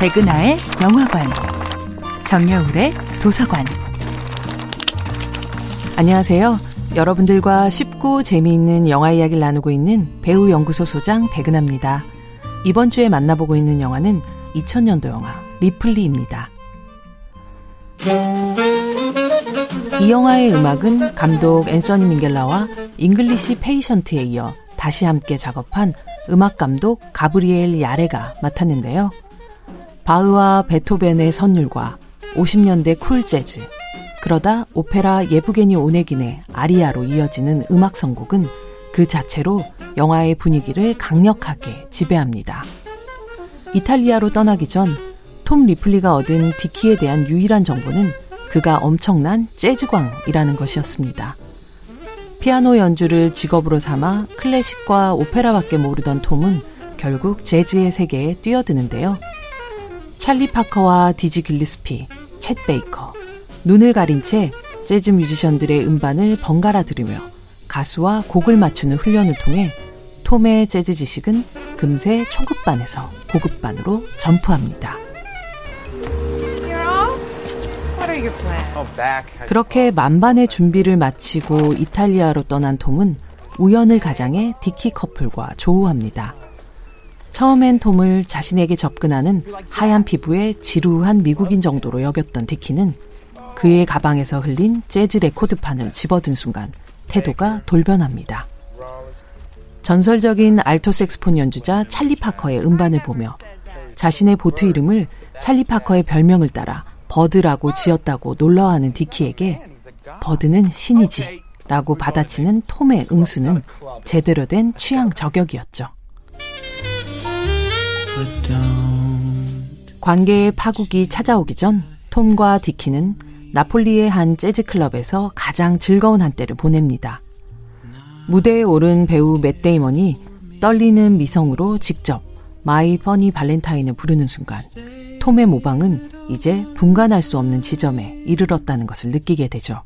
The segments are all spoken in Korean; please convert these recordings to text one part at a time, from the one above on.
백은하의 영화관, 정여울의 도서관. 안녕하세요. 여러분들과 쉽고 재미있는 영화 이야기를 나누고 있는 배우 연구소 소장 백은하입니다. 이번 주에 만나보고 있는 영화는 2000년도 영화 리플리입니다. 이 영화의 음악은 감독 앤서니 민겔라와 잉글리시 페이션트에 이어 다시 함께 작업한 음악 감독 가브리엘 야레가 맡았는데요. 바흐와 베토벤의 선율과 50년대 쿨 재즈, 그러다 오페라 예브게니 오네긴의 아리아로 이어지는 음악 선곡은 그 자체로 영화의 분위기를 강력하게 지배합니다. 이탈리아로 떠나기 전 톰 리플리가 얻은 디키에 대한 유일한 정보는 그가 엄청난 재즈광이라는 것이었습니다. 피아노 연주를 직업으로 삼아 클래식과 오페라밖에 모르던 톰은 결국 재즈의 세계에 뛰어드는데요. 찰리 파커와 디지 길리스피, 챗 베이커, 눈을 가린 채 재즈 뮤지션들의 음반을 번갈아 들으며 가수와 곡을 맞추는 훈련을 통해 톰의 재즈 지식은 금세 초급반에서 고급반으로 전프합니다. 그렇게 만반의 준비를 마치고 이탈리아로 떠난 톰은 우연을 가장해 디키 커플과 조우합니다. 처음엔 톰을 자신에게 접근하는 하얀 피부의 지루한 미국인 정도로 여겼던 디키는 그의 가방에서 흘린 재즈 레코드판을 집어든 순간 태도가 돌변합니다. 전설적인 알토 색소폰 연주자 찰리 파커의 음반을 보며 자신의 보트 이름을 찰리 파커의 별명을 따라 버드라고 지었다고 놀라워하는 디키에게 버드는 신이지 라고 받아치는 톰의 응수는 제대로 된 취향 저격이었죠. 관계의 파국이 찾아오기 전 톰과 디키는 나폴리의 한 재즈 클럽에서 가장 즐거운 한때를 보냅니다. 무대에 오른 배우 맷 데이먼이 떨리는 미성으로 직접 My Funny Valentine을 부르는 순간 톰의 모방은 이제 분간할 수 없는 지점에 이르렀다는 것을 느끼게 되죠.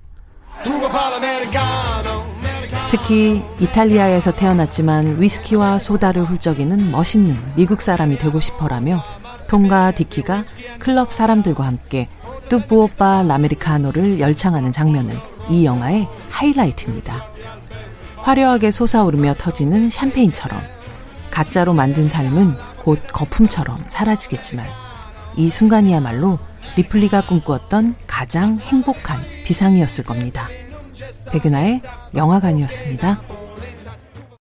특히 이탈리아에서 태어났지만 위스키와 소다를 훌쩍이는 멋있는 미국 사람이 되고 싶어라며 톰과 디키가 클럽 사람들과 함께 Tu Vuò Fà L'Americano를 열창하는 장면은 이 영화의 하이라이트입니다. 화려하게 솟아오르며 터지는 샴페인처럼 가짜로 만든 삶은 곧 거품처럼 사라지겠지만 이 순간이야말로 리플리가 꿈꾸었던 가장 행복한 비상이었을 겁니다. 백은하의 영화관이었습니다.